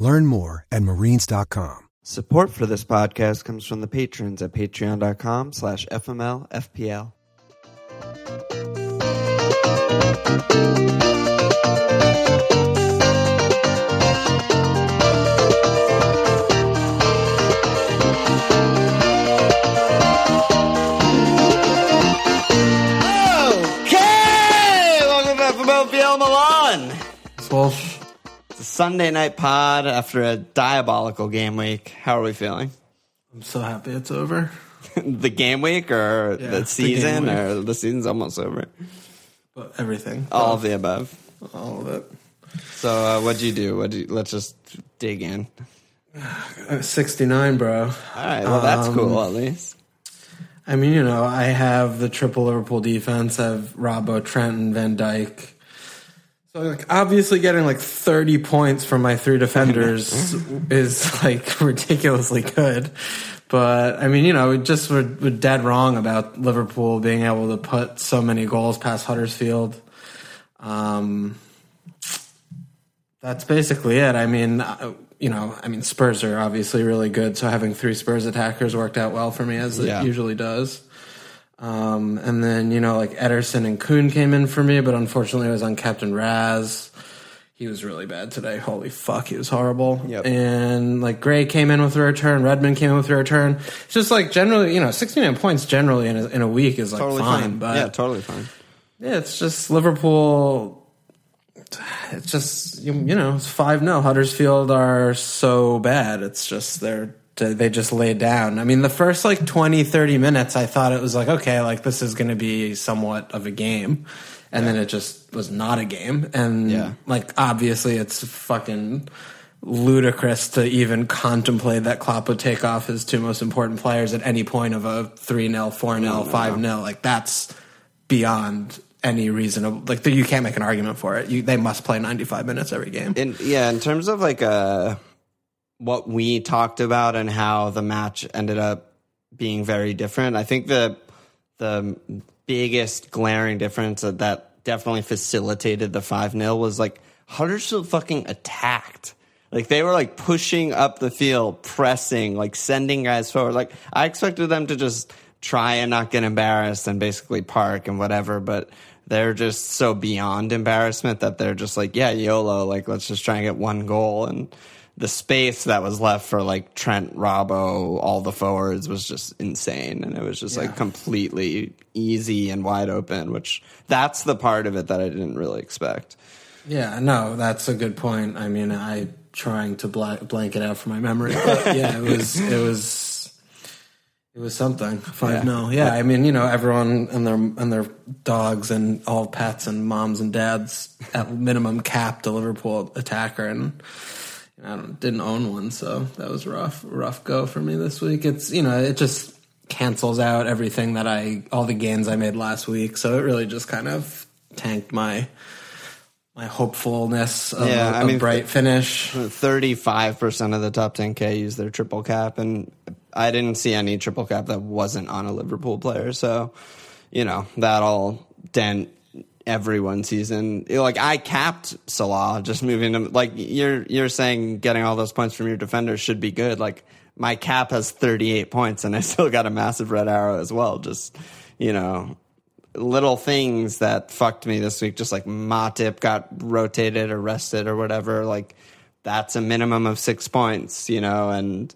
Learn more at marines.com. Support for this podcast comes from the patrons at patreon.com slash fmlfpl. Okay! Welcome to FMLFPL Milan! Walsh. Sunday night pod after a diabolical game week. How are we feeling? I'm so happy it's over. the game week or Yeah, the the season week. or the season's almost over? But everything. All of the above. all of it. So uh, what'd you do? What you let's just dig in. Uh, 69, bro. All right, well that's Um, cool at least. I mean, you know, I have the triple Liverpool defense. I have Robbo, Trent, and Van Dijk. So, like, obviously getting like 30 points from my three defenders is like ridiculously good. But I mean, you know, we just were, were dead wrong about Liverpool being able to put so many goals past Huddersfield. Um, that's basically it. I mean, uh, you know, I mean, Spurs are obviously really good, so having three Spurs attackers worked out well for me as Yeah. it usually does. Um, and then you know, like Ederson and Kun came in for me, but unfortunately, I was on Captain Raz. He was really bad today. Holy fuck, he was horrible. Yep. And like Gray came in with a return, Redmond came in with a return. It's just like generally, you know, 69 points generally in a, in a week is like Totally fine, fine. but yeah, totally fine. yeah, it's just Liverpool. It's just you, you know it's five 0 Huddersfield are so bad. It's just they're they just laid down. I mean, the first like 20, 30 minutes, I thought it was like okay, like this is going to be somewhat of a game, and then it just was not a game. And Yeah. like obviously, it's fucking ludicrous to even contemplate that Klopp would take off his two most important players at any point of a 3 0, 4 0, 5 0. Like, that's beyond any reasonable. Like, you can't make an argument for it. You, they must play 95 minutes every game. In yeah, in terms of like uh what we talked about and how the match ended up being very different. I think the the biggest glaring difference that, definitely facilitated the 5 0 was like Huddersfield fucking attacked. Like they were like pushing up the field, pressing, like sending guys forward. Like I expected them to just try and not get embarrassed and basically park and whatever, but they're just so beyond embarrassment that they're just like, yeah, YOLO, like let's just try and get one goal and the space that was left for like Trent, Robbo, all the forwards was just insane, and it was just like completely easy and wide open. Which that's the part of it that I didn't really expect. Yeah, no, that's a good point. I mean, I trying to bla- blank it out from my memory, but yeah, it was it was it was something. Five Yeah. no, yeah. I mean, you know, everyone and their and their dogs and all pets and moms and dads at minimum capped a Liverpool attacker, and I don't, didn't own one, so that was rough rough go for me this week. It's you know, it just cancels out everything that I all the gains I made last week, so it really just kind of tanked my my hopefulness of Yeah, a, I a mean, bright finish. Thirty-five percent of the top 10k use their triple cap, and I didn't see any triple cap that wasn't on a Liverpool player. So, you know, that'll dent everyone's season. Like I capped Salah, just moving him. Like you're you're saying, getting all those points from your defenders should be good. Like my cap has 38 points, and I still got a massive red arrow as well. Just you know, little things that fucked me this week. Just like Matip got rotated or rested or whatever. Like that's a minimum of six points, you know, and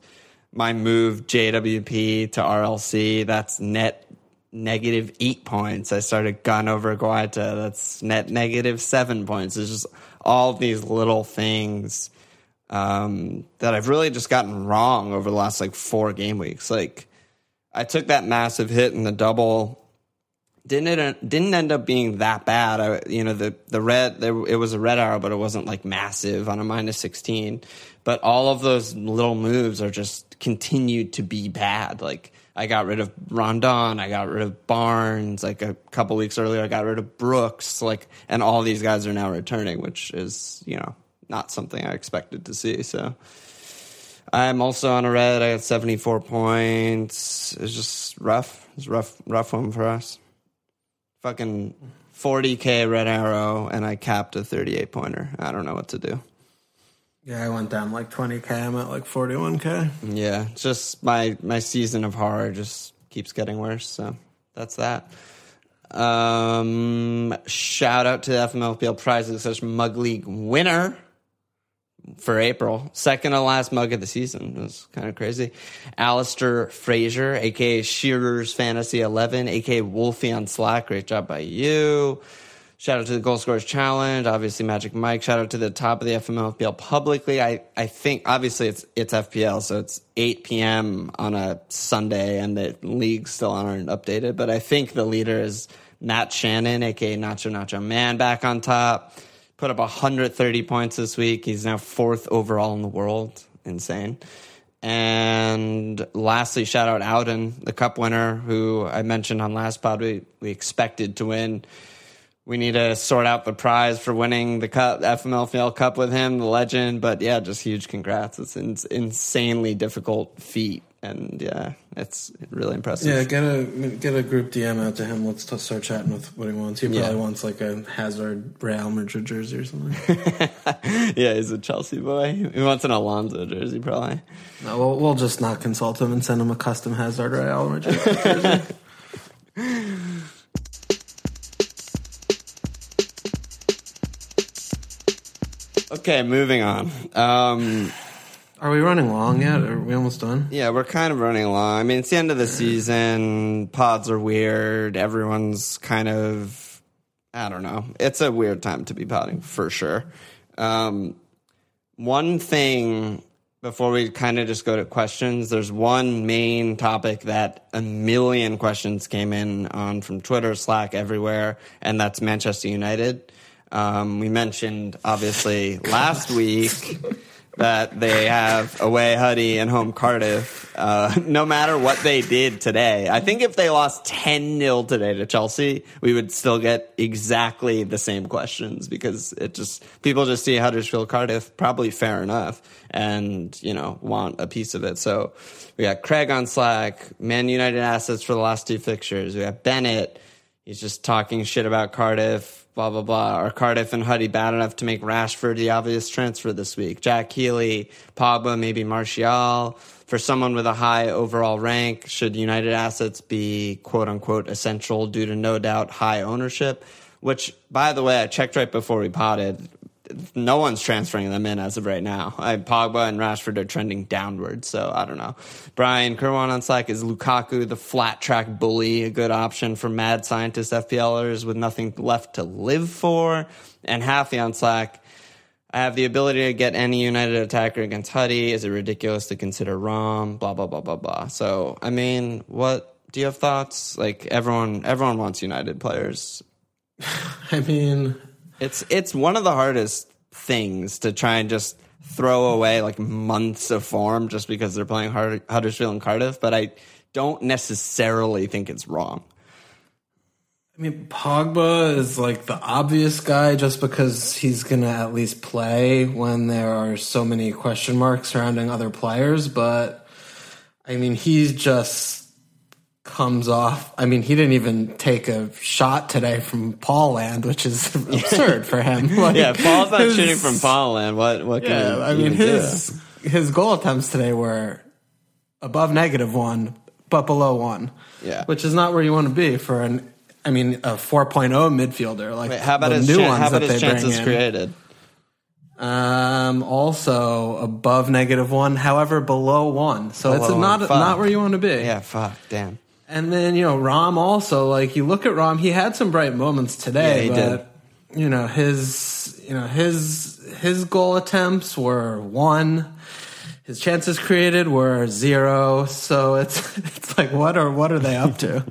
my move JWP to RLC, that's net negative eight points. I started Gunn over Guaita, that's net negative seven points. It's just all these little things um, that I've really just gotten wrong over the last like four game weeks. Like I took that massive hit in the double didn't it, didn't end up being that bad. I, you know, the the red there it was a red arrow, but it wasn't like massive on a minus sixteen. But all of those little moves are just continued to be bad. Like I got rid of Rondon, I got rid of Barnes. Like a couple weeks earlier, I got rid of Brooks. Like, and all these guys are now returning, which is you know not something I expected to see. So. I'm also on a red. I got 74 points. It's just rough. It's rough, rough one for us. Fucking 40k red arrow, and I capped a 38 pointer. I don't know what to do. Yeah, I went down like 20k. I'm at like 41k. Yeah, just my my season of horror just keeps getting worse. So that's that. Um, shout out to the FMLPL Prize such Mug League winner for April. Second to last mug of the season. It was kind of crazy. Alistair Fraser, aka Shearer's Fantasy 11, aka Wolfie on Slack. Great job by you. Shout out to the Goal Scorers Challenge, obviously Magic Mike. Shout out to the top of the FMLPL publicly. I, I think obviously it's it's FPL, so it's 8 p.m. on a Sunday, and the leagues still aren't updated. But I think the leader is Matt Shannon, aka Nacho Nacho Man, back on top put up 130 points this week. He's now fourth overall in the world. Insane. And lastly, shout out Auden, the cup winner, who I mentioned on last pod. We, we expected to win. We need to sort out the prize for winning the cup, FMLPL Cup with him, the legend. But yeah, just huge congrats. It's an insanely difficult feat and yeah, it's really impressive. Yeah, get a get a group DM out to him. Let's t- start chatting with what he wants. He probably yeah. wants like a Hazard Real Madrid jersey or something. yeah, he's a Chelsea boy. He wants an Alonso jersey, probably. No, we'll, we'll just not consult him and send him a custom Hazard Real Madrid jersey. okay, moving on. Um, are we running long yet? Are we almost done? Yeah, we're kind of running along. I mean, it's the end of the season. Pods are weird. Everyone's kind of, I don't know. It's a weird time to be podding for sure. Um, one thing before we kind of just go to questions, there's one main topic that a million questions came in on from Twitter, Slack, everywhere, and that's Manchester United. Um, we mentioned obviously last week that they have away Huddy and home Cardiff. Uh, no matter what they did today, I think if they lost 10 0 today to Chelsea, we would still get exactly the same questions because it just, people just see Huddersfield Cardiff, probably fair enough, and, you know, want a piece of it. So we got Craig on Slack, Man United assets for the last two fixtures. We got Bennett. He's just talking shit about Cardiff blah blah blah. Are Cardiff and Huddy bad enough to make Rashford the obvious transfer this week? Jack Healy, Pogba, maybe Martial. For someone with a high overall rank, should United assets be quote unquote essential due to no doubt high ownership? Which, by the way, I checked right before we potted no one's transferring them in as of right now. I, Pogba and Rashford are trending downward, so I don't know. Brian Kerwan on Slack is Lukaku, the flat track bully, a good option for mad scientist FPLers with nothing left to live for. And Happy on Slack, I have the ability to get any United attacker against Huddy. Is it ridiculous to consider Rom? Blah blah blah blah blah. So I mean, what do you have thoughts? Like everyone, everyone wants United players. I mean, it's it's one of the hardest things to try and just throw away like months of form just because they're playing Hard- Huddersfield and Cardiff, but I don't necessarily think it's wrong. I mean, Pogba is like the obvious guy just because he's going to at least play when there are so many question marks surrounding other players. But I mean, he's just comes off. I mean, he didn't even take a shot today from Paul Land, which is absurd for him. Like, yeah, Paul's not his, shooting from Paul Land. What? What? Yeah, I mean, his do? his goal attempts today were above negative one, but below one. Yeah, which is not where you want to be for an. I mean, a 4.0 midfielder. Like Wait, how about his, new chan- how about his chances created? Um, also above negative one, however below one. So below it's not not where you want to be. Yeah, fuck, damn. And then, you know, Rom also, like you look at Rom, he had some bright moments today, yeah, but did. you know, his you know, his his goal attempts were one. His chances created were zero. So it's it's like what are what are they up to?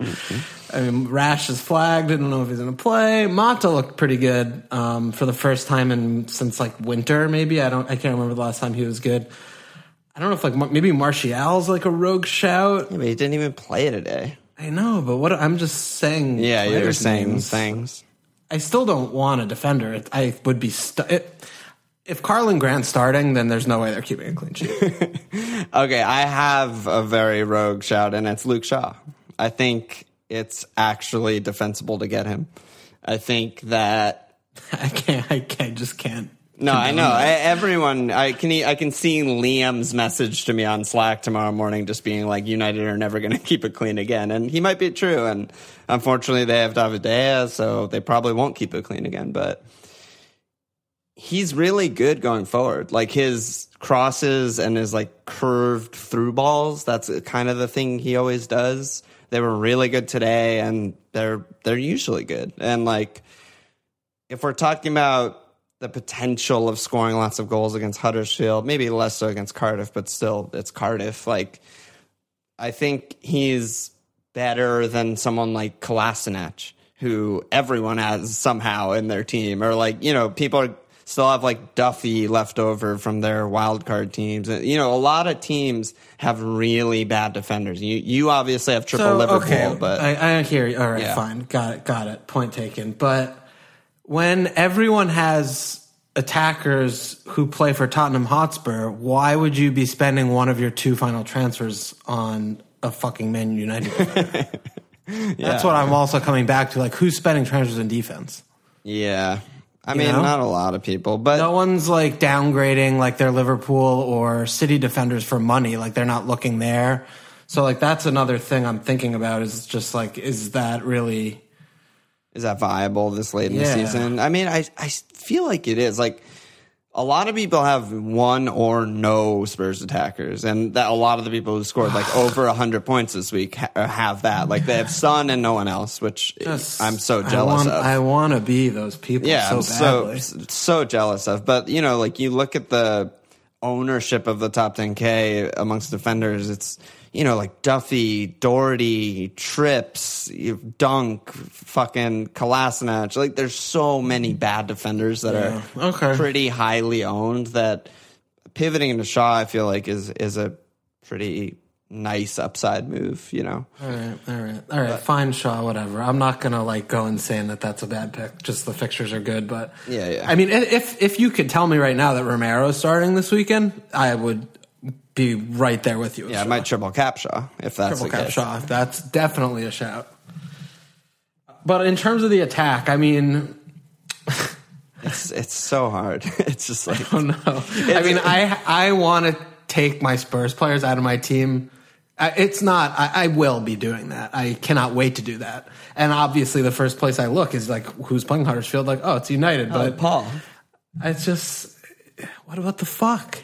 I mean, Rash is flagged. I don't know if he's going to play. Mata looked pretty good um, for the first time in since like winter. Maybe I don't. I can't remember the last time he was good. I don't know if like maybe Martial's like a rogue shout. Yeah, but he didn't even play today. I know, but what I'm just saying. Yeah, you're saying things. I still don't want a defender. It, I would be stu- it, if Carlin Grant's starting, then there's no way they're keeping a clean sheet. Okay, I have a very rogue shout, and it's Luke Shaw. I think it's actually defensible to get him. I think that I can't. I can't. Just can't. No, I know I, everyone. I can I can see Liam's message to me on Slack tomorrow morning, just being like, "United are never going to keep it clean again," and he might be true. And unfortunately, they have David De Gea, so they probably won't keep it clean again. But he's really good going forward. Like his crosses and his like curved through balls. That's kind of the thing he always does. They were really good today, and they're they're usually good. And like, if we're talking about the potential of scoring lots of goals against Huddersfield, maybe less so against Cardiff, but still, it's Cardiff. Like, I think he's better than someone like Kolasinac, who everyone has somehow in their team, or like you know people are, still have like Duffy left over from their wild card teams. Uh, you know, a lot of teams have really bad defenders. You you obviously have triple Liverpool, but I, I hear you. All right, Yeah. fine, got it, got it. Point taken. But when everyone has attackers who play for Tottenham Hotspur, why would you be spending one of your two final transfers on a fucking Man United? defender? That's what I'm also coming back to. Like, who's spending transfers in defense? yeah. I mean, know? not a lot of people, but No one's like downgrading like their Liverpool or City defenders for money. Like they're not looking there. So like that's another thing I'm thinking about is just like is that really is that viable this late in the season? I mean, I I feel like it is. Like a lot of people have one or no Spurs attackers, and that a lot of the people who scored like over hundred points this week ha- uh, have that. Like they have Sun and no one else, which I'm so jealous I want, of. I want to be those people yeah, so I'm so so jealous of. But you know, like you look at the ownership of the top 10k amongst defenders, it's you know like Duffy, Doherty, Trips, Dunk, fucking Kolasinac. Like there's so many bad defenders that Yeah. are Okay. pretty highly owned that pivoting into Shaw, I feel like is is a pretty nice upside move. You know. all right, all right, all right. Fine, Shaw, whatever. I'm not gonna like go and saying that that's a bad pick. Just the fixtures are good, but Yeah, yeah. I mean, if if you could tell me right now that Romero's starting this weekend, I would be right there with you. Yeah, I might triple cap Shaw if that's triple the cap case. Shaw. That's definitely a shout. But in terms of the attack, I mean, It's it's so hard. It's just like oh no. I mean, I I want to take my Spurs players out of my team. It's not. I, I will be doing that. I cannot wait to do that. And obviously, the first place I look is like who's playing Huddersfield. Like, oh, it's United. Oh, but Paul. it's just, what about the fuck?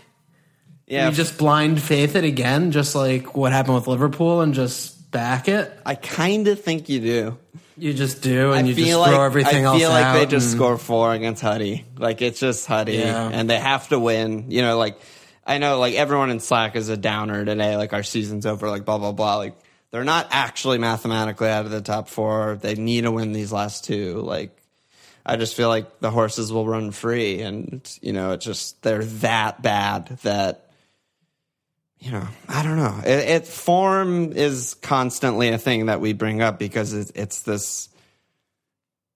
Yeah, You just blind faith it again, just like what happened with Liverpool, and just back it. I kind of think you do. You just do, and I you just feel throw like everything I feel like out. they just and- score four against Huddy. Like it's just Huddy, Yeah. and they have to win. You know, like I know, like everyone in Slack is a downer today. Like our season's over. Like blah blah blah. Like they're not actually mathematically out of the top four. They need to win these last two. Like I just feel like the horses will run free, and you know, it's just they're that bad that you know, I don't know. It, it form is constantly a thing that we bring up because it, it's this,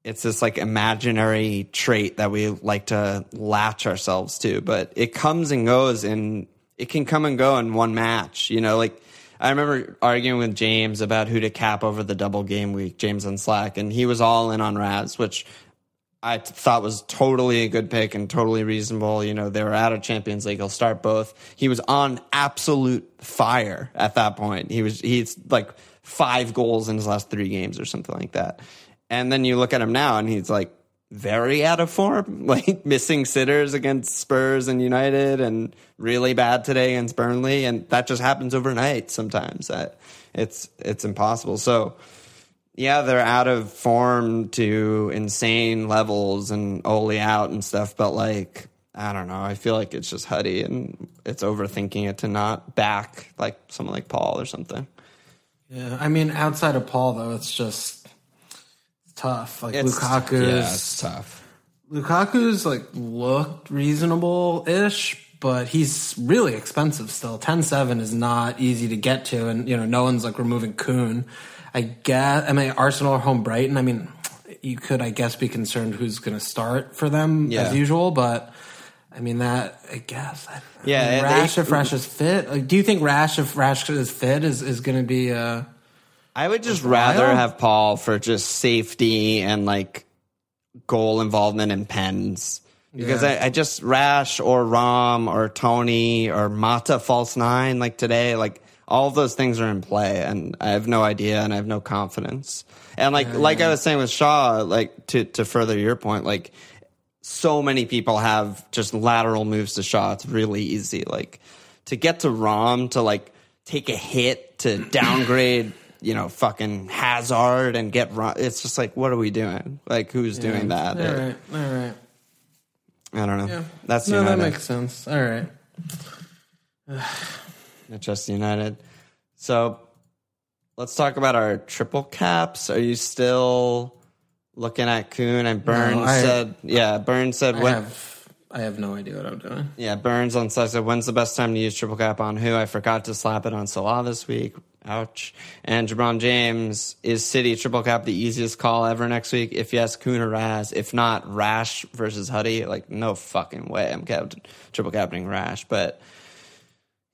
it's this like imaginary trait that we like to latch ourselves to. But it comes and goes, and it can come and go in one match. You know, like I remember arguing with James about who to cap over the double game week. James on Slack, and he was all in on Raz, which I thought was totally a good pick and totally reasonable. You know, they were out of Champions League. He'll start both. He was on absolute fire at that point. He was, he's like five goals in his last three games or something like that. And then you look at him now and he's like very out of form, like missing sitters against Spurs and United and really bad today against Burnley. And that just happens overnight sometimes. That it's, it's impossible. So, yeah, they're out of form to insane levels and Oli out and stuff, but like I don't know. I feel like it's just Huddy and it's overthinking it to not back like someone like Paul or something. Yeah, I mean, outside of Paul, though, it's just tough. Like It's- Lukaku's yeah, it's tough. Lukaku's like looked reasonable ish, but he's really expensive still. 10-7 is not easy to get to, and you know, no one's like removing Kun. I guess I mean Arsenal are home Brighton. I mean, you could I guess be concerned who's gonna start for them Yeah. as usual, but I mean that I guess. I, Yeah, I mean, Rash they- if Rash is fit. Like, do you think Rash if Rash is fit is, is gonna be uh I would just rather have Paul for just safety and like goal involvement and pens. Because Yeah. I, I just Rash or Rom or Tony or Mata false nine like today, like all of those things are in play and I have no idea and I have no confidence. And like like I was saying with Shaw, like to to further your point, like so many people have just lateral moves to Shaw. It's really easy. Like to get to Rom to like take a hit to downgrade, you know, fucking Hazard and get Rom. It's just like, what are we doing? Like, who's doing that? all right, all right. I don't know. Yeah. That's No, United. that makes sense. All right. Manchester United. So let's talk about our triple caps. Are you still looking at Kun and Burns I- said? Yeah, Burns said I when. have I have no idea what I'm doing. Yeah, Burns on side said, when's the best time to use triple cap on who? I forgot to slap it on Salah this week. Ouch. And Jabron James, is City triple cap the easiest call ever next week? If yes, Kun or Raz. If not, Rash versus Huddy. Like, no fucking way I'm cap- triple capping Rash. But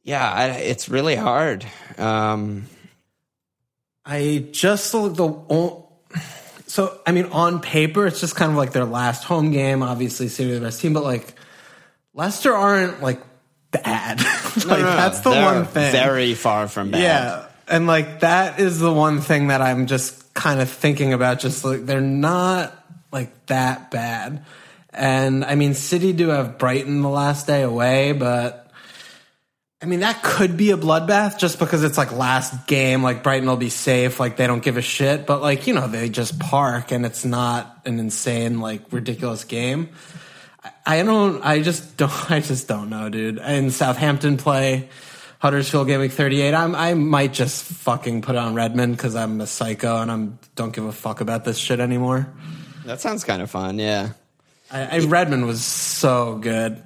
yeah, I, it's really hard. Um, I just the so I mean on paper it's just kind of like their last home game. Obviously, City are the best team, but like Leicester aren't like bad. like no, no, that's the one thing. Very far from bad. Yeah. And like that is the one thing that I'm just kind of thinking about. Just like they're not like that bad. And I mean, City do have Brighton the last day away, but I mean, that could be a bloodbath just because it's like last game. Like Brighton will be safe. Like they don't give a shit. But like, you know, they just park and it's not an insane, like ridiculous game. I don't. I just don't. I just don't know, dude. And Southampton play Huddersfield game week thirty eight. I'm. I might just fucking put on Redmond because I'm a psycho and I'm don't give a fuck about this shit anymore. That sounds kind of fun. Yeah. I, I Redmond was so good.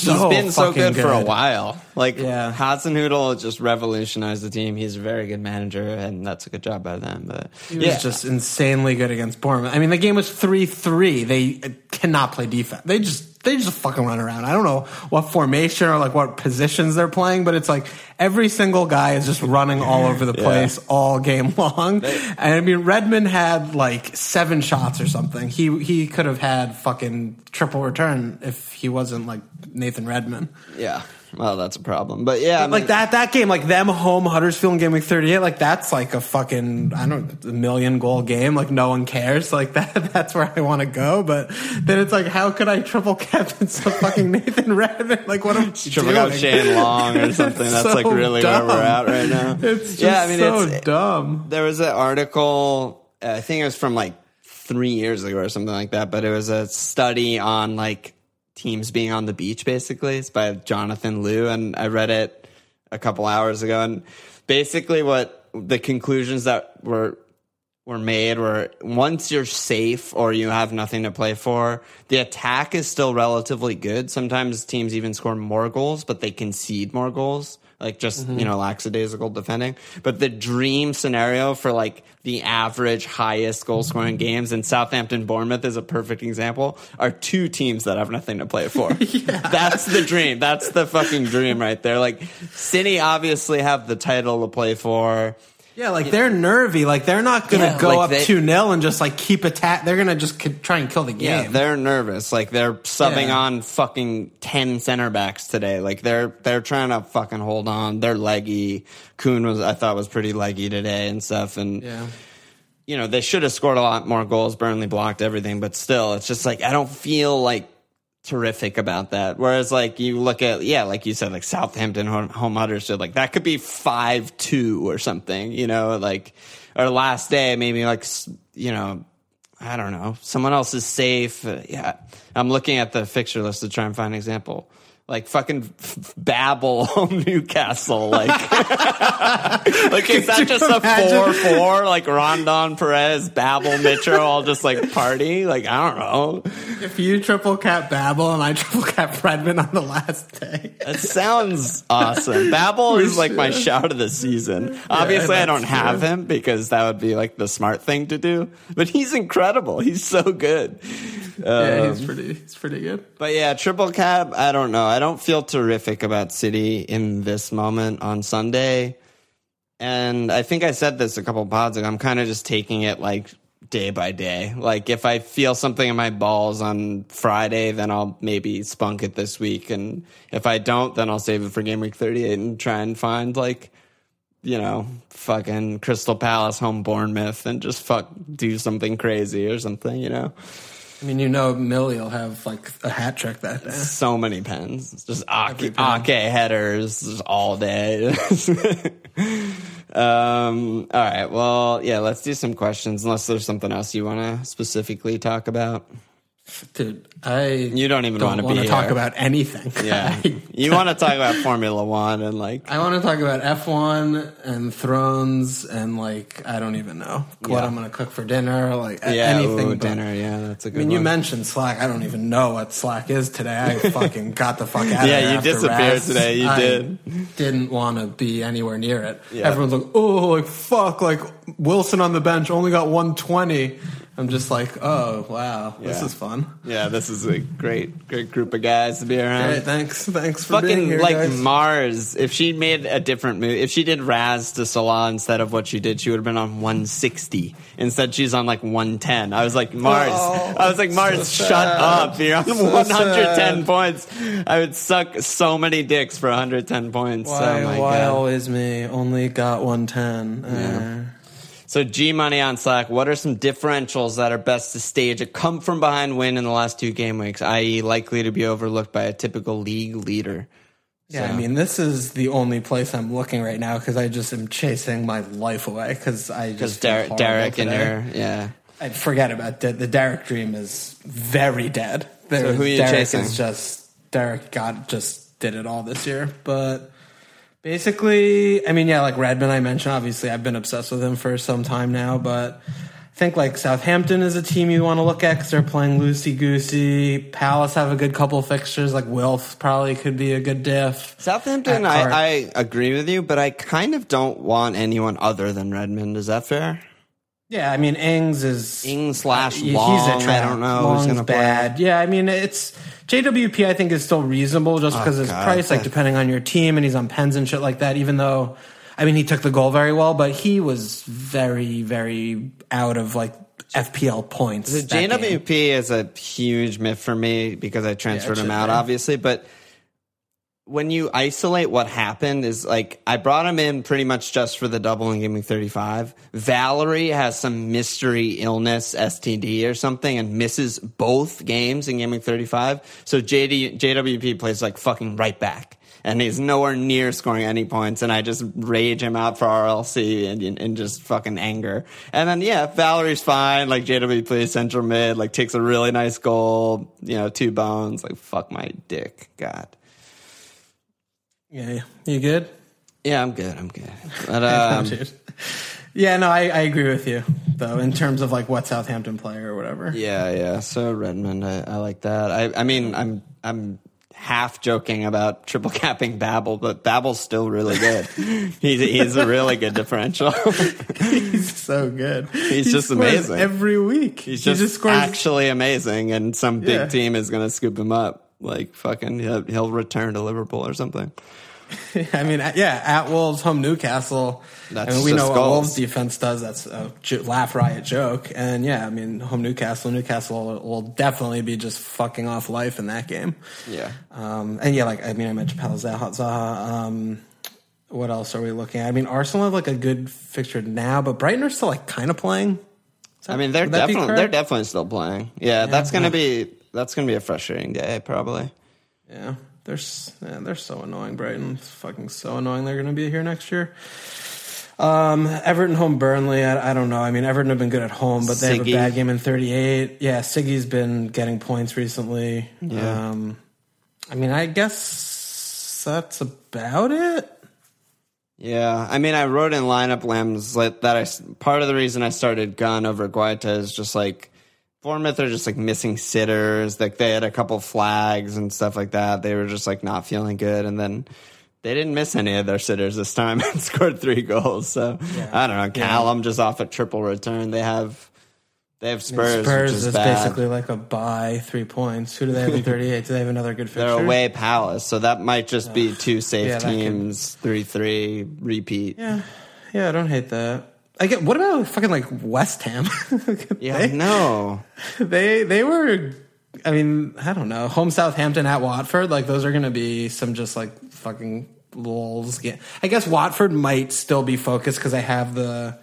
He's so He's been so fucking good, for a while. Like Yeah. Hasenhüttl just revolutionized the team. He's a very good manager, and that's a good job by them. But He was just insanely good against Bournemouth. I mean, the game was three three. They cannot play defense. They just they just fucking run around. I don't know what formation or like what positions they're playing, but it's like every single guy is just running all over the place all game long. and I mean, Redmond had like seven shots or something. He he could have had fucking triple return if he wasn't like Nathan Redmond. yeah. Well, that's a problem. But yeah, I mean, Like that that game, like them home Huddersfield in game week thirty eight, like that's like a fucking I don't know, a million goal game. Like no one cares. Like that that's where I want to go. But then it's like, how could I triple cap into fucking Nathan Redmond? Like what am I triple doing? Shane Long or something. That's like really dumb. where we're at right now. It's just yeah, I mean, so it's, dumb. there was an article. I think it was from like three years ago or something like that. But it was a study on like teams being on the beach. Basically, it's by Jonathan Liew, and I read it a couple hours ago. And basically, what the conclusions that were were made were once you're safe or you have nothing to play for, the attack is still relatively good. Sometimes teams even score more goals, but they concede more goals. Like just, you mm-hmm. know, lackadaisical defending. But the dream scenario for like the average highest goal scoring mm-hmm. games, and Southampton Bournemouth is a perfect example, are two teams that have nothing to play for. That's the dream. That's the fucking dream right there. Like City obviously have the title to play for. Yeah, like they're nervy. Like they're not gonna Yeah, go like up they- two 0 and just like keep attack. They're gonna just c- try and kill the game. Yeah, they're nervous. Like they're subbing Yeah. on fucking ten center backs today. Like they're they're trying to fucking hold on. They're leggy. Kun was I thought was pretty leggy today and stuff. And yeah. you know they should have scored a lot more goals. Burnley blocked everything, but still, it's just like I don't feel like terrific about that. Whereas like you look at yeah, like you said, like Southampton home, Huddersfield, like that could be five two or something. You know, like or last day maybe like you know I don't know. Someone else is safe. Yeah. I'm looking at the fixture list to try and find an example. Like fucking Babel Newcastle. Like, like is that just a four four? Like Rondon Perez, Babel Mitchell, all just like party? Like I don't know. If you triple cap Babel and I triple cap Fredman on the last day, That sounds awesome. Babel is like my shout of the season. Obviously, I don't have true. him because that would be like the smart thing to do. But he's incredible. He's so good. Yeah, Um, he's pretty, he's pretty good. But yeah, triple cap. I don't know. I don't feel terrific about City in this moment on Sunday. And I think I said this a couple pods ago. I'm kind of just taking it like day by day. Like if I feel something in my balls on Friday, then I'll maybe spunk it this week. And if I don't, then I'll save it for game week 38 and try and find like, you know, fucking Crystal Palace home Bournemouth and just fuck do something crazy or something, you know? I mean, you know, Millie will have like a hat trick that day. so many pens. It's Just Ake. Ake headers just all day. um, all right. Well, yeah, let's do some questions unless there's something else you want to specifically talk about. Dude, I You don't even don't want to be talk about anything. Yeah. You want to talk about Formula One and like, I want to talk about F1 and Thrones and like I don't even know what I'm going to cook for dinner. Like yeah, anything. ooh, but- dinner. Yeah, that's a good I mean, you mentioned Slack. I don't even know what Slack is today. I fucking got the fuck out of Yeah, you disappeared today. You I did. Didn't want to be anywhere near it. Yeah. Everyone's like, oh, like fuck, like Wilson on the bench only got 120. I'm just like, oh wow, this is fun. yeah, this is a great, great group of guys to be around. Great, thanks, thanks for being fucking here, like guys. Mars. If she made a different move, if she did Raz to Salah instead of what she did, she would have been on 160. Instead, she's on like 110. I was like, Mars. Oh, I was like, Mars, so shut sad. up. You're on So 110 sad. points. I would suck so many dicks for 110 points. why, oh my why god. always me? Only got 110. Uh, So G Money on Slack, what are some differentials that are best to stage a come from behind win in the last two game weeks, i.e., likely to be overlooked by a typical league leader? Yeah, So- I mean, this is the only place I'm looking right now because I just am chasing my life away because I just feel Derek, and your yeah. I forget about the, the Derek dream is very dead. There, who are you Derek chasing? is just Derek got just did it all this year, but basically, I mean, yeah, like Redmond, I mentioned. Obviously, I've been obsessed with him for some time now, but I think like Southampton is a team you want to look at because they're playing loosey goosey. Palace have a good couple fixtures. Like Wilf probably could be a good diff. Southampton, I, I agree with you, but I kind of don't want anyone other than Redmond. Is that fair? Yeah, I mean, Ings is Ing slash Long. He's a I don't know Long's who's going to play. bad. Yeah, I mean, it's JWP. I think is still reasonable just oh, because his Oh, God. price, like depending on your team, and he's on pens and shit like that. Even though, I mean, he took the goal very well, but he was very, very out of like FPL points. The that game. JWP is a huge myth for me because I transferred it him out, be. obviously. But when you isolate what happened, is like I brought him in pretty much just for the double and gave me 35. Valery has some mystery illness, STD or something, and misses both games in gaming 35. So JD, JWP plays like fucking right back. And he's nowhere near scoring any points, and I just rage him out for RLC and, and just fucking anger. And then yeah, Valery's fine. Like JW plays central mid, like takes a really nice goal, you know, two bones. Like fuck my dick, God. Yeah, you good? Yeah, I'm good. I'm good. But um. Yeah, no, I, I agree with you though in terms of like what Southampton play or whatever. yeah, yeah. So Redmond, I, I like that. I, I mean, I'm, I'm half joking about triple capping Babel, but Babel's still really good. he's, he's a really good differential. He's so good. He's He just amazing. every week. He's he just, just scores actually amazing, and some big Yeah. team is going to scoop him up. Like fucking, he'll, he'll return to Liverpool or something. I mean, yeah, at Wolves, home Newcastle. That's I mean, we know what. Wolves defense does. That's a laugh riot joke. And yeah, I mean, home Newcastle, Newcastle will, definitely be just fucking off life in that game. Yeah. Um, and yeah, like I mean, I mentioned Palace Zaha. Um, what else are we looking at? I mean, Arsenal have like a good fixture now, but Brighton are still like kind of playing. That- I mean, they're would that be definitely they're definitely still playing. Yeah, that's gonna be that's gonna be a frustrating day, probably. Yeah, they're yeah, they're so annoying. Brighton, it's fucking so annoying. They're going to be here next year. Um, Everton home Burnley. I, I don't know. I mean, Everton have been good at home, but they have a bad game in 38. Yeah, Siggy's been getting points recently. Yeah. Um, I mean, I guess that's about it. Yeah, I mean, I wrote in lineup like that. I part of the reason I started Gunn over Guaita is just like Bournemouth are just like missing sitters. Like they had a couple flags and stuff like that. They were just like not feeling good, and then they didn't miss any of their sitters this time and scored three goals. So I don't know. Callum just off a triple return. They have they have Spurs. Spurs which is, is basically like a buy three points. Who do they have in 38? do they have another good fixture? They're away Palace, so that might just be two safe Yeah, that could- teams. Three three repeat. Yeah, yeah, I don't hate that. I get. What about fucking like West Ham? Yeah, they, no. they they were. I mean, I don't know. Home Southampton at Watford, like those are going to be some just like fucking lulls. I guess Watford might still be focused because they have the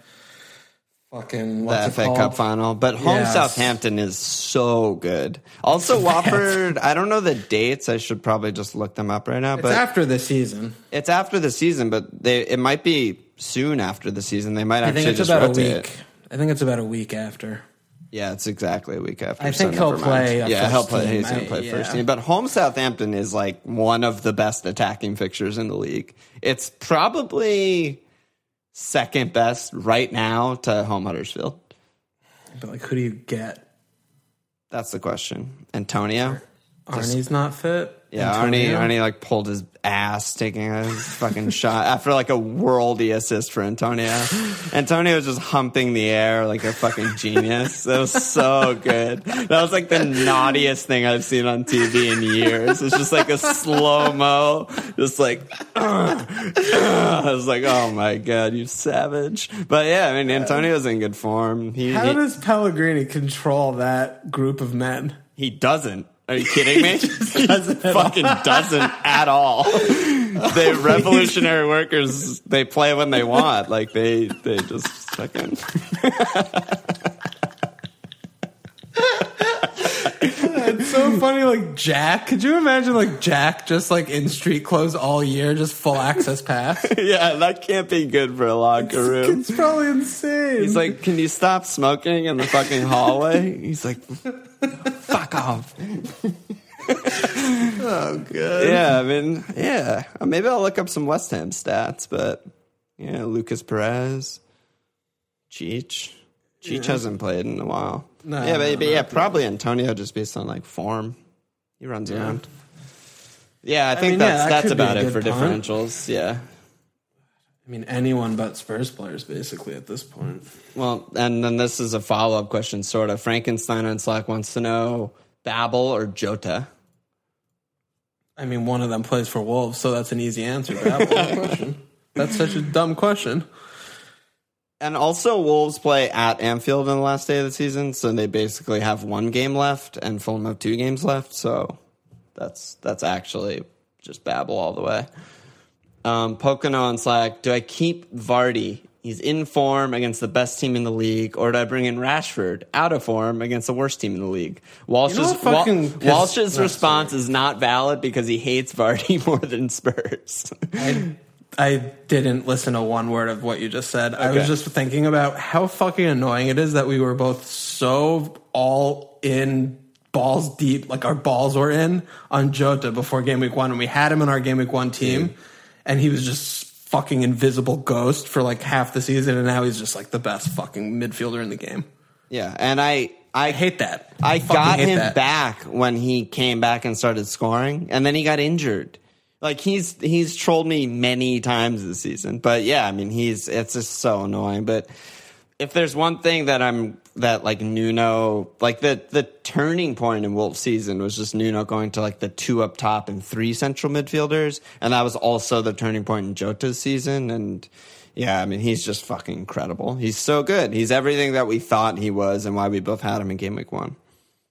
fucking the FA called? Cup final. But home Yes. Southampton is so good. Also, Watford. I don't know the dates. I should probably just look them up right now. It's but after the season. it's after the season. But they it might be soon after the season. They might I actually think it's just about a week. it. I think it's about a week after. Yeah, it's exactly a week after. I so think he'll play Yeah, first he'll play. team. He's going to I- play first yeah. team. But home Southampton is like one of the best attacking fixtures in the league. It's probably second best right now to home Huddersfield. But like, who do you get? That's the question. Antonio. Arnie's not fit. Yeah, Antonio? Arnie, Arnie like pulled his ass taking a fucking shot after like a worldy assist for Antonio. Antonio was just humping the air like a fucking genius. That was so good. That was like the naughtiest thing I've seen on TV in years. It's just like a slow mo, just like I was like, oh my god, you savage. But yeah, I mean, Antonio's in good form. He How he, does Pellegrini control that group of men? he doesn't. Are you kidding me? he fucking doesn't at all. They revolutionary workers. They play when they want. Like they, they just fucking. So funny, like Jack. Could you imagine, like Jack, just like in street clothes all year, just full access pass? Yeah, that can't be good for a locker room. It's probably insane. He's like, "Can you stop smoking in the fucking hallway?" He's like, "Fuck off." oh, good. Yeah, I mean, yeah. Uh, Maybe I'll look up some West Ham stats, but yeah, Lucas Perez, Cheech. Cheech hasn't played in a while. No, yeah, but, but yeah, probably Antonio just based on like form. He runs around. Yeah, I think mean, yeah, that's that that's could be about it for punt. differentials. Yeah. I mean, anyone but Spurs players, basically, at this point. Well, and then this is a follow up question, sort of. Frankenstein on Slack wants to know Babel or Jota. I mean, one of them plays for Wolves, so that's an easy answer. to That one question. That's such a dumb question. And also, Wolves play at Anfield on the last day of the season, so they basically have one game left, and Fulham have two games left. So that's that's actually just Babel all the way. Um, Pocono on Slack: Do I keep Vardy? He's in form against the best team in the league, or do I bring in Rashford out of form against the worst team in the league? Walsh's, You know fucking Wa- Walsh's response is not valid because he hates Vardy more than Spurs. I, I didn't listen to one word of what you just said. I was just thinking about how fucking annoying it is that we were both so all in balls deep, like our balls were in on Jota before game week one, and we had him in our game week one team, and he was just fucking invisible ghost for like half the season, and now he's just like the best fucking midfielder in the game. yeah, and I I I hate that. I fucking got him that. back when he came back and started scoring, and then he got injured. Like he's he's trolled me many times this season, but yeah, I mean he's it's just so annoying. But if there's one thing that I'm that like Nuno like the the turning point in Wolves season was just Nuno going to like the two up top and three central midfielders, and that was also the turning point in Jota's season. And yeah, I mean he's just fucking incredible. He's so good. He's everything that we thought he was, and why we both had him in game week one.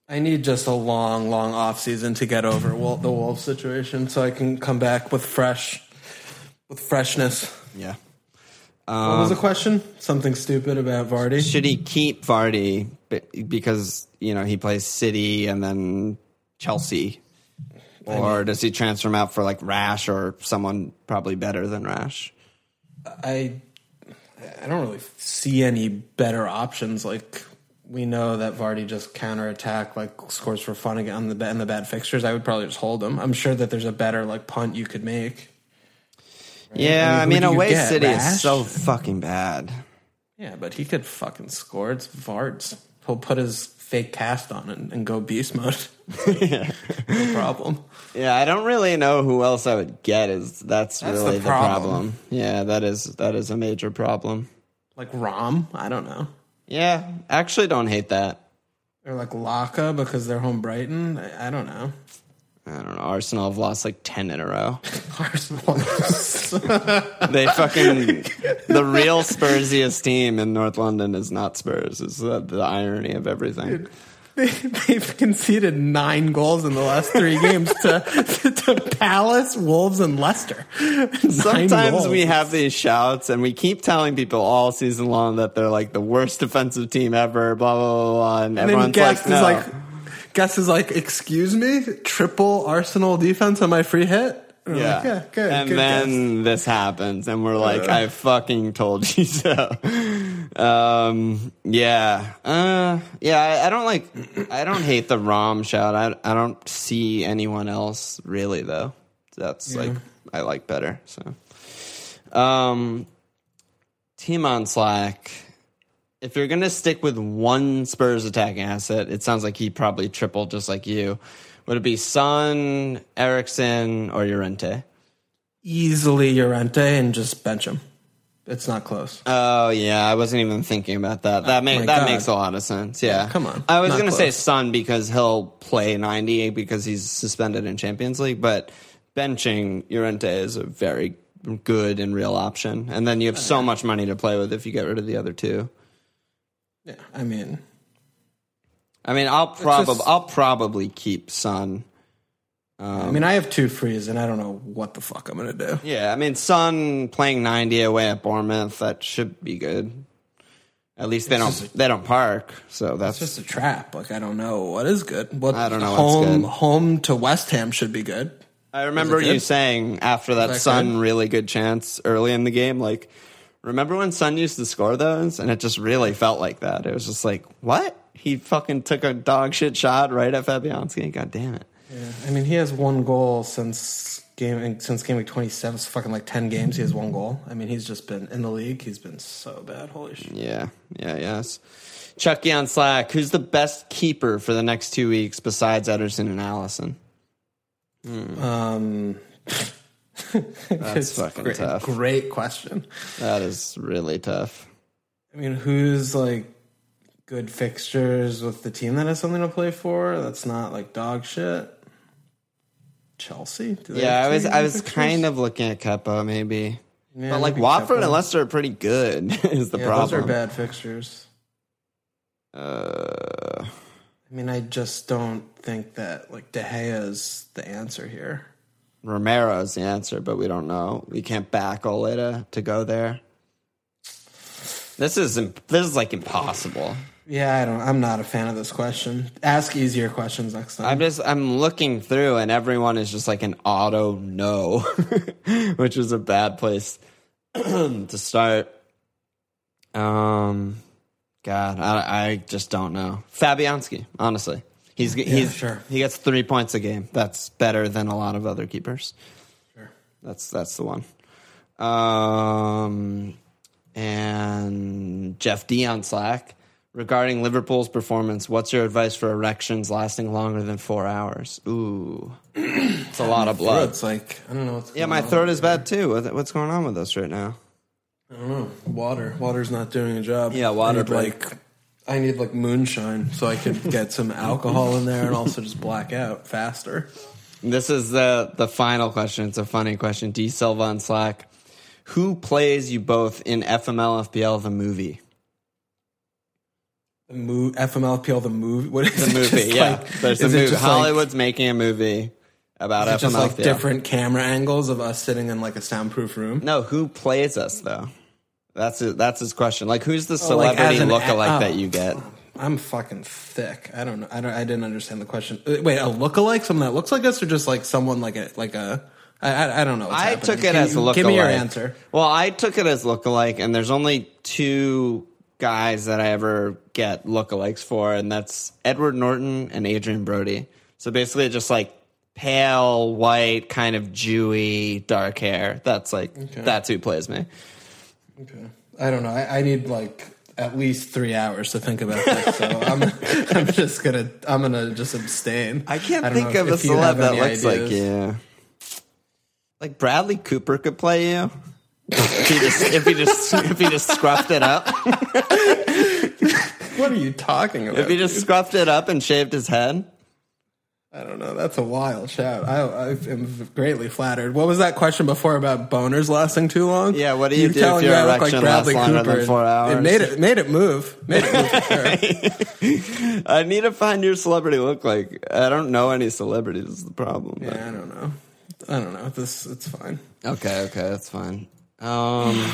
I need just a long, long off season to get over the Wolves situation, so I can come back with fresh, with freshness. Yeah. what Um, was the question? Something stupid about Vardy? should he keep Vardy because you know he plays City and then Chelsea, or does he transfer him out for like Rash or someone probably better than Rash? I, I don't really see any better options. Like we know that Vardy just counterattack, like scores for fun again on the in the bad fixtures, I would probably just hold him. I'm sure that there's a better like punt you could make. Yeah, I I mean, mean, do you away get, city Rash? is so fucking bad. Yeah, but he could fucking score. It's Vards. He'll put his fake cast on and, and go beast mode. no problem. Yeah, I don't really know who else I would get. Is that's, That's really the the problem. problem. Yeah, that is that is a major problem. Like Rom, I don't know. Yeah, actually, don't hate that. Or like Laca because they're home Brighton. I, I don't know. I don't know. Arsenal have lost like ten in a row. Arsenal. They fucking the real Spursiest team in North London is not Spurs. Is the, the irony of everything. they, they've conceded nine goals in the last three games to, to Palace, Wolves, and Leicester. Nine Sometimes goals. we have these shouts and we keep telling people all season long that they're like the worst defensive team ever, blah blah blah, blah and, And then everyone's like, no. is like, guest is like, excuse me, triple Arsenal defense on my free hit. And yeah. like, yeah, good. and good then this happens, and we're like. I fucking told you so. Um, yeah. Uh, yeah, I, I don't like, I don't hate the ROM shout. I, I don't see anyone else really, though. That's like, I like better. So, um, team on Slack. If you're going to stick with one Spurs attacking asset, it sounds like he probably tripled just like you. Would it be Son, Eriksen, or Llorente? easily Llorente and just bench him. It's not close. Oh yeah, I wasn't even thinking about that. That oh my makes that God. makes a lot of sense. Yeah, come on. I was Not gonna say Son because he'll play ninety because he's suspended in Champions League, but benching Llorente is a very good and real option. And then you have oh, so much money to play with if you get rid of the other two. Yeah, I mean, I mean, I'll probably just- I'll probably keep Son. I mean, I have two frees, and I don't know what the fuck I'm gonna do. Yeah, I mean, Son playing ninety away at Bournemouth that should be good. At least they don't just they don't park, so that's It's just a trap. Like I don't know what is good. What I don't know what's Home good. home to West Ham should be good. I remember you good? saying after that, that Son good? really good chance early in the game. Like, remember when Son used to score those, and it just really felt like that. It was just like, what? He fucking took a dog shit shot right at Fabianski. God damn it. Yeah, I mean, he has one goal since game since game week 27. It's fucking like 10 games. He has one goal. I mean, he's just been in the league. He's been so bad. Holy shit. Yeah, yeah, yes. Chucky on Slack. Who's the best keeper for the next two weeks besides Ederson and Alisson? Um, That's fucking great, tough. Great question. That is really tough. I mean, who's like good fixtures with the team that has something to play for? That's not like dog shit. Chelsea. Yeah, I was I was kind of looking at Kepa maybe. Yeah, but like Watford Kepa. and Leicester are pretty good is the yeah, problem. those are bad fixtures. Uh, I mean, I just don't think that like De Gea is the answer here. Romero is the answer, but we don't know. We can't back Oleta to go there. This is imp- this is like impossible. Yeah, I don't. I'm not a fan of this question. Ask easier questions next time. I'm just I'm looking through and everyone is just like an auto no, which is a bad place to start. Um, God, I I just don't know. Fabianski, honestly, he's he's sure. he gets three points a game. That's better than a lot of other keepers. Sure. That's that's the one. Um, and Jeff D on Slack regarding Liverpool's performance. What's your advice for erections lasting longer than four hours? Ooh, it's a lot of blood. It's like I don't know. What's Yeah, my throat is bad too. What's going on with us right now? I don't know. Water. Water's not doing a job. Yeah, water I need, like I need like moonshine so I could get some alcohol in there and also just black out faster. This is the the final question. It's a funny question. D Silva on Slack. Who plays you both in FML FPL the movie? The mo- FMLPL the movie. What is The movie, Just yeah. like- There's a movie. just like- Hollywood's making a movie about is it FML just like different camera angles of us sitting in like a soundproof room. No, who plays us though? That's that's his question. Like, who's the Oh, like, celebrity a- lookalike oh. that you get? I'm fucking thick. I don't know. I don't. I didn't understand the question. Uh, Wait, a lookalike? Someone that looks like us, or just like someone like a like a? I I, I don't know. What's I happening. took it Can as a you- lookalike. Give me your answer. Well, I took it as lookalike, and there's only two guys that I ever get lookalikes for, and that's Edward Norton and Adrien Brody. So basically, just like pale white, kind of Jewy, dark hair. That's like that's who plays me. Okay. I don't know. I, I need like at least three hours to think about this, so I'm I'm just gonna I'm gonna just abstain. I can't don't think know of a if you celeb that looks like ideas. you. Like Bradley Cooper could play you. If he just if he just if he just scruffed it up. What are you talking about? If he just scruffed it up and shaved his head. I don't know. That's a wild shout. I, I am greatly flattered. What was that question before about boners lasting too long? Yeah, what do you do if telling your I look erection lasts longer than four hours? It made it made it move. Made it move for sure. I need to find your celebrity look like. I don't know any celebrities. Is the problem? but- yeah, I don't know. I don't know. This it's fine. Okay, okay, that's fine. Um,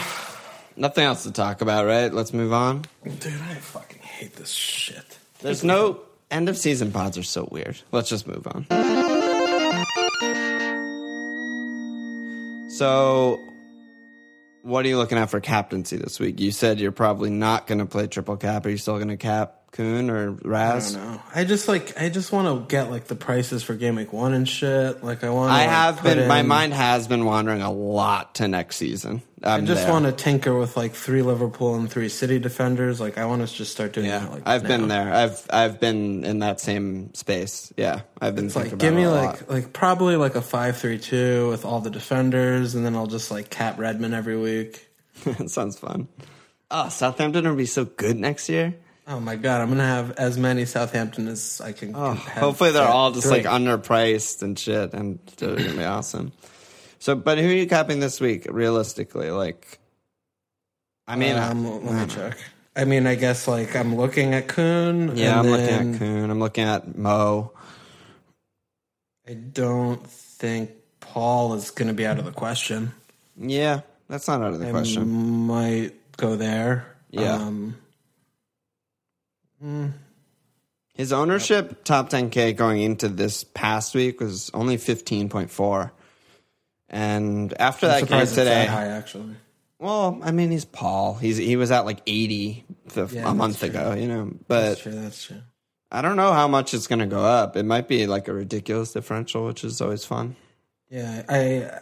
nothing else to talk about, right? Let's move on. Dude, I fucking hate this shit. There's no end of season pods are so weird. Let's just move on. So, what are you looking at for captaincy this week? You said you're probably not going to play triple cap. Are you still going to cap Kun or I don't know. I just like I just want to get like the prices for game week one and shit. Like I want. I have been. My mind has been wandering a lot to next season. I I'm just want to tinker with like three Liverpool and three City defenders. Like I want to just start doing Yeah, that. Like I've been there. I've I've been in that same space. Yeah, I've been It's like give me like lot. like probably like a five three two with all the defenders, and then I'll just like cap Redmond every week. it sounds fun. Oh, Southampton will be so good next year. Oh my god, I'm gonna have as many Southampton as I can. Oh, have hopefully they're all just three. like underpriced and shit, and they're gonna be awesome. So, but who are you capping this week? Realistically, like, I mean, I- Um, let me check. I mean, I guess like I'm looking at Kun. yeah, I'm and looking at Kun. I'm looking at Mo. I don't think Paul is going to be out of the question. Yeah, that's not out of the I question. might go there. Yeah. Um, His ownership top 10k going into this past week was only 15.4, and after I'm that game today, that high actually. well, I mean, he's Paul. He's he was at like 80 the, Yeah, a month true. ago, you know, That's but. true. That's true. I don't know how much it's going to go up. It might be like a ridiculous differential, which is always fun. Yeah, I.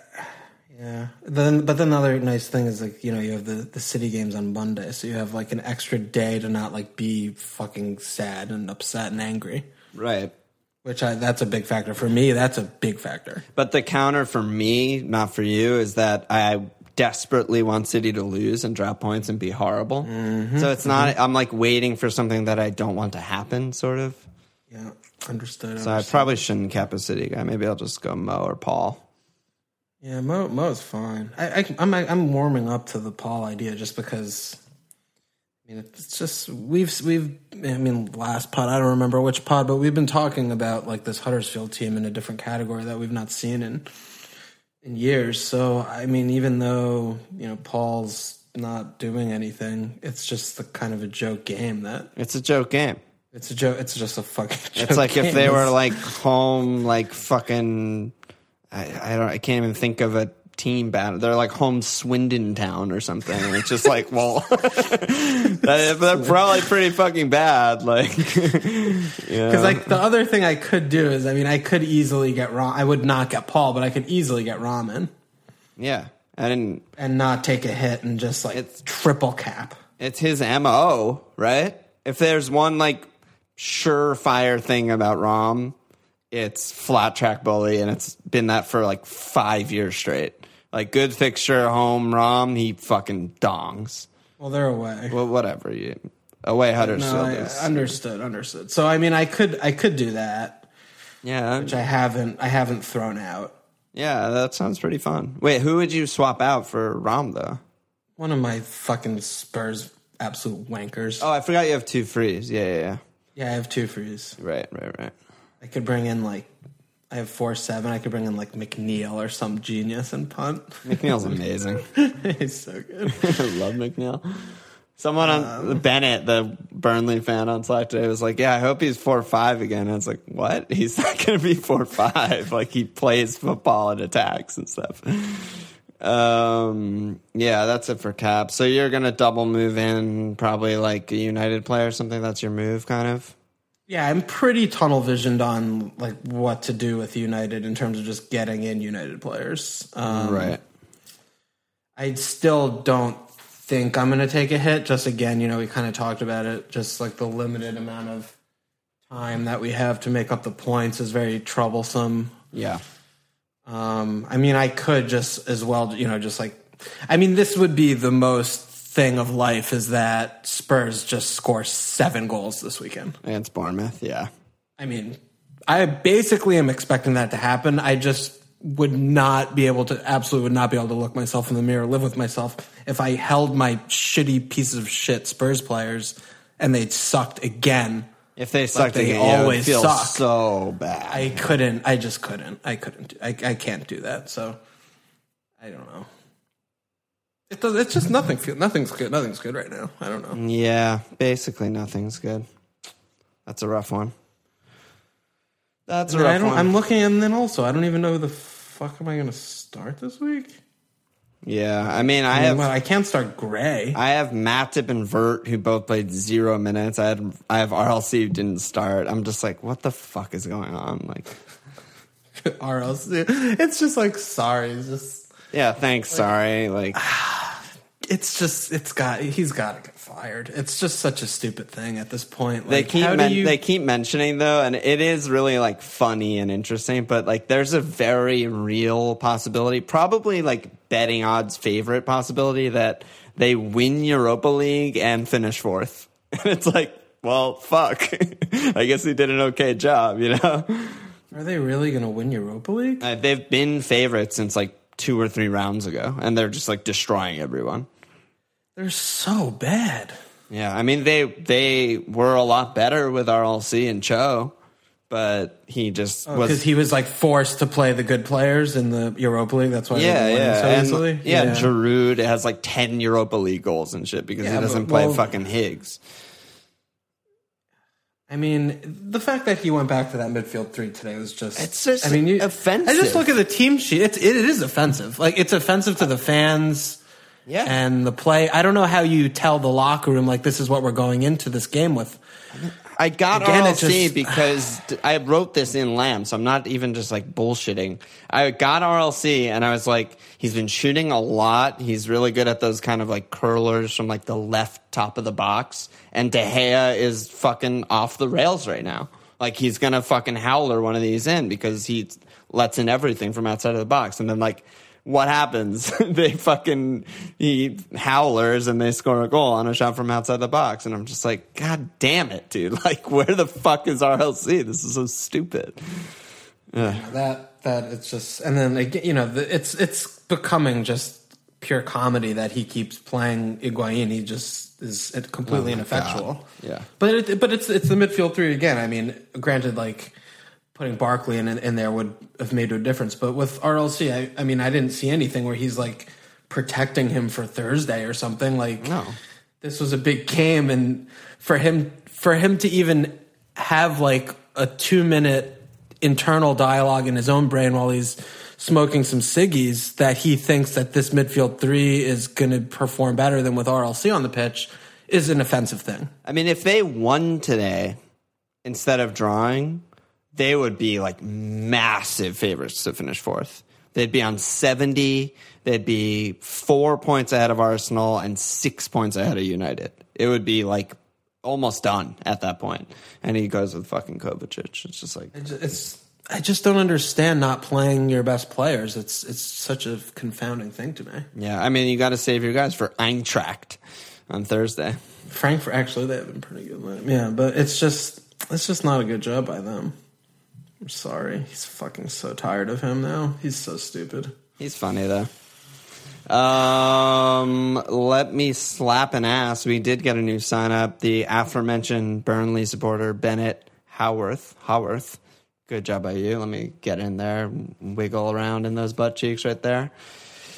Yeah. Then, but then the other nice thing is like you know you have the the city games on Monday, so you have like an extra day to not like be fucking sad and upset and angry. Right. Which I that's a big factor for me. That's a big factor. But the counter for me, not for you, is that I desperately want City to lose and drop points and be horrible. Mm-hmm. So it's not, I'm like waiting for something that I don't want to happen, sort of. Yeah, understood. So I probably shouldn't cap a City guy. Maybe I'll just go Mo or Paul. Yeah, Mo Mo's fine. I, I I'm I'm warming up to the Paul idea just because. I mean, it's just we've we've. I mean, last pod I don't remember which pod, but we've been talking about like this Huddersfield team in a different category that we've not seen in in years. So I mean, even though you know Paul's not doing anything, it's just the kind of a joke game that It's a joke game. it's a joke. It's just a fucking. Joke It's like if they were like home, like fucking. I, I don't. I can't even think of a team bad. They're like home Swindon Town or something. And it's just like, well, that- they're probably pretty fucking bad. Like, Because like the other thing I could do is, I mean, I could easily get Rom. I would not get Paul, but I could easily get Ramen yeah, I didn't. and not take a hit and just like It's- triple cap. It's his mo, right? If there's one like surefire thing about Rom, it's flat track bully, and it's been that for like five years straight. Like good fixture, home Rom, he fucking dongs. Well, they're away. Well, whatever. You away no, Huddersfield is. understood, understood. So I mean, I could, I could do that, Yeah, which I haven't, I haven't thrown out. yeah, that sounds pretty fun. Wait, who would you swap out for Rom though? One of my fucking Spurs absolute wankers. Oh, I forgot you have two frees. Yeah, yeah, yeah. Yeah, I have two frees. Right, right, right. I could bring in like, I have four seven. I could bring in like McNeil or some genius and punt. McNeil's amazing. He's so good. I love McNeil. Someone on Bennett, the Burnley fan on Slack today, was like, "Yeah, I hope he's four five again." And I was like, "What? He's not going to be four five. Like he plays football and attacks and stuff." Um, yeah, that's it for Cap. So you're gonna double move in probably like a United player or something. That's your move, kind of. Yeah, I'm pretty tunnel visioned on like what to do with United in terms of just getting in United players. Um, right. I still don't think I'm going to take a hit. Just again, you know, we kind of talked about it. Just like the limited amount of time that we have to make up the points is very troublesome. Yeah. Um, I mean, I could just as well, you know, just like, I mean, this would be the most thing of life is that Spurs just score seven goals this weekend against Bournemouth. Yeah. I mean, I basically am expecting that to happen. I just would not be able to, absolutely would not be able to look myself in the mirror, live with myself if I held my shitty pieces of shit Spurs players and they sucked again. If they sucked they again, always yeah, it would feel suck. so bad. I couldn't, I just couldn't. I couldn't, do, I, I can't do that. So I don't know. It does, it's just nothing, feel, nothing's good. Nothing's good right now. I don't know. yeah, basically nothing's good. That's a rough one. That's a rough I don't, one. I'm looking, and then also, I don't even know who the fuck am I going to start this week? yeah, I mean, I I, have well, I can't start Gray. I have Matip and Vert who both played zero minutes. I had I have RLC who didn't start. I'm just like, what the fuck is going on? Like, RLC. It's just like sorry. It's just yeah, thanks, sorry. Like, it's just it's got he's got to get fired. It's just such a stupid thing at this point. they keep men- you- they keep mentioning though, and it is really like funny and interesting. But like, there's a very real possibility, probably like betting odds favorite possibility that they win Europa League and finish fourth. And it's like, well, fuck. I guess they did an okay job, you know. are they really going to win Europa League? Uh, they've been favorites since like two or three rounds ago, and they're just like destroying everyone. They're so bad. Yeah, I mean they they were a lot better with RLC and Cho, but he just Because was. he was like forced to play the good players in the Europa League. That's why yeah, yeah, so and, easily. yeah. Giroud has like ten Europa League goals and shit because Yeah, he doesn't but- play well- fucking Higgs. I mean, the fact that he went back to that midfield three today was just. It's just I mean, you, offensive. I just look at the team sheet. It's, it is offensive. Like it's offensive to the fans. Yeah. And the play. I don't know how you tell the locker room like this is what we're going into this game with. I got Again, RLC just- because I wrote this in Lamb, so I'm not even just like bullshitting. I got RLC and I was like, he's been shooting a lot. He's really good at those kind of like curlers from like the left top of the box. And De Gea is fucking off the rails right now. Like he's gonna fucking howler one of these in because he lets in everything from outside of the box. And then like, what happens? they fucking he howlers and they score a goal on a shot from outside the box, and I'm just like, God damn it, dude! Like, where the fuck is RLC? This is so stupid. That that it's just and then again, you know, it's it's becoming just pure comedy that he keeps playing Higuain. He just is completely Oh ineffectual. God. Yeah. but it, but it's it's the midfield three again. I mean, granted, like putting Barkley in in there would have made a difference, but with RLC, I, I mean, I didn't see anything where he's like protecting him for Thursday or something. Like, No. this was a big game, and for him for him to even have like a two minute internal dialogue in his own brain while he's smoking some ciggies that he thinks that this midfield three is going to perform better than with RLC on the pitch is an offensive thing. I mean, if they won today instead of drawing, they would be like massive favorites to finish fourth. They'd be on 70. They'd be four points ahead of Arsenal and six points ahead of United. It would be like almost done at that point. And he goes with fucking Kovacic. It's just like, It's I just don't understand not playing your best players. It's it's such a confounding thing to me. yeah, I mean, you got to save your guys for Eintracht on Thursday. Frankfurt actually they have been pretty good. Yeah, but it's just it's just not a good job by them. I'm sorry. He's fucking so tired of him now. He's so stupid. He's funny though. Um, let me slap an ass. We did get a new sign up. The aforementioned Burnley supporter Bennett Howarth. Howarth. Good job by you. Let me get in there, wiggle around in those butt cheeks right there.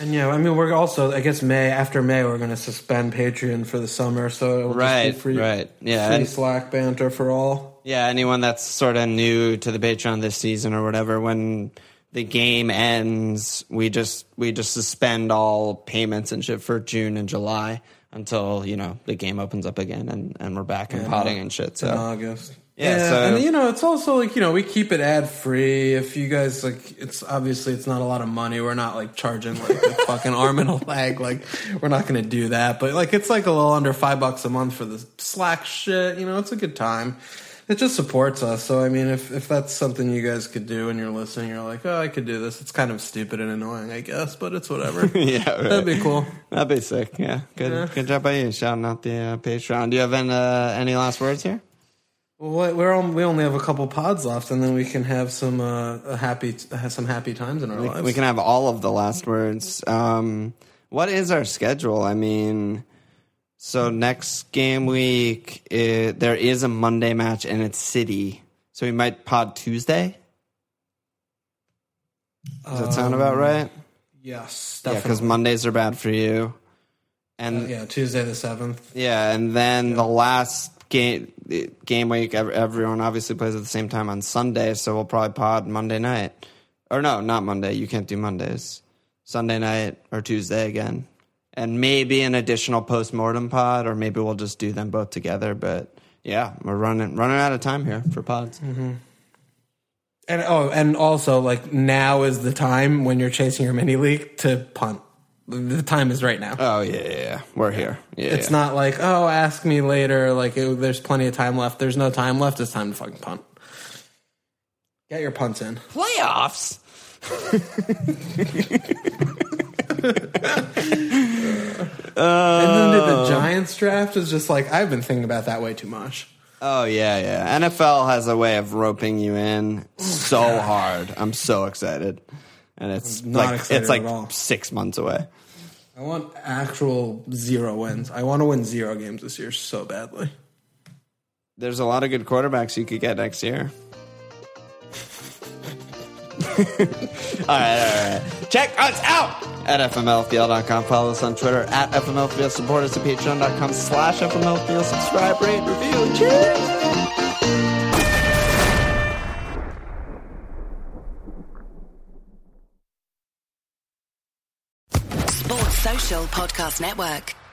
And yeah, I mean we're also I guess May after May we're gonna suspend Patreon for the summer, so it'll Right, just be free, right. Yeah, free and- Slack banter for all. Yeah, anyone that's sort of new to the Patreon this season or whatever, when the game ends, we just we just suspend all payments and shit for June and July until you know the game opens up again and, and we're back in potting and shit. in So August. Yeah, so- and you know, it's also like you know, we keep it ad free. If you guys like, it's obviously it's not a lot of money. We're not like charging like a fucking arm and a leg. Like we're not gonna do that. But like, it's like a little under five bucks a month for the Slack shit. You know, it's a good time. It just supports us. So I mean, if if that's something you guys could do and you're listening, you're like, oh, I could do this. It's kind of stupid and annoying, I guess, but it's whatever. yeah, right. That'd be cool. That'd be sick. Yeah, good good job by you shouting out the uh, Patreon. Do you have any, uh, any last words here? Well, we're on, we only have a couple pods left, and then we can have some uh, a happy have some happy times in our We, lives. we can have all of the last words. Um, what is our schedule? I mean, so next game week, it, there is a Monday match and it's City. So we might pod Tuesday. Does that sound about um, right? yes, Yeah, definitely. because Mondays are bad for you. And uh, yeah, Tuesday the seventh. Yeah, and then the last game game week, ev- everyone obviously plays at the same time on Sunday, so we'll probably pod Monday night. Or no, not Monday. You can't do Mondays. Sunday night or Tuesday again, and maybe an additional post mortem pod, or maybe we'll just do them both together. But yeah, we're running running out of time here for pods. Mm-hmm. And oh, and also like now is the time when you're chasing your mini league to punt. The time is right now. Oh yeah, yeah, yeah. we're here. Yeah, it's yeah. not like oh, ask me later. Like it, there's plenty of time left. There's no time left. It's time to fucking punt. Get your punts in. playoffs. and then the oh. Giants draft is just like I've been thinking about that way too much. Oh yeah, yeah. NFL has a way of roping you in so hard. I'm so excited, and it's not like excited it's like at all. six months away. I want actual zero wins. I want to win zero games this year so badly. There's a lot of good quarterbacks you could get next year. all right, all right. Check us out at fmlfpl.com. Follow us on Twitter at fmlfpl. Support us at patreon.com slash fmlfpl. Subscribe, rate, review. Cheers. Podcast Network.